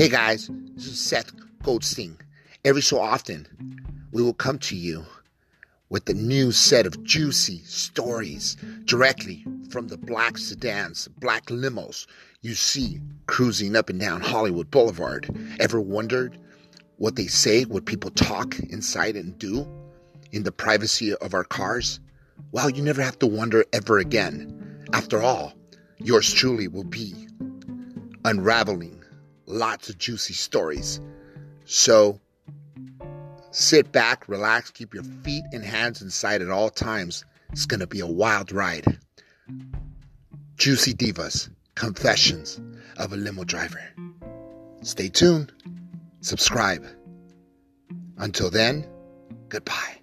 Hey guys, this is Seth Goldstein. Every so often, we will come to you with a new set of juicy stories directly from the black sedans, black limos you see cruising up and down Hollywood Boulevard. Ever wondered what they say, what people talk inside and do in the privacy of our cars? Well, you never have to wonder ever again. After all, yours truly will be unraveling lots of juicy stories. So sit back, relax, keep your feet and hands inside at all times. It's going to be a wild ride. Juicy Divas Confessions of a Limo Driver. Stay tuned, subscribe. Until then, goodbye.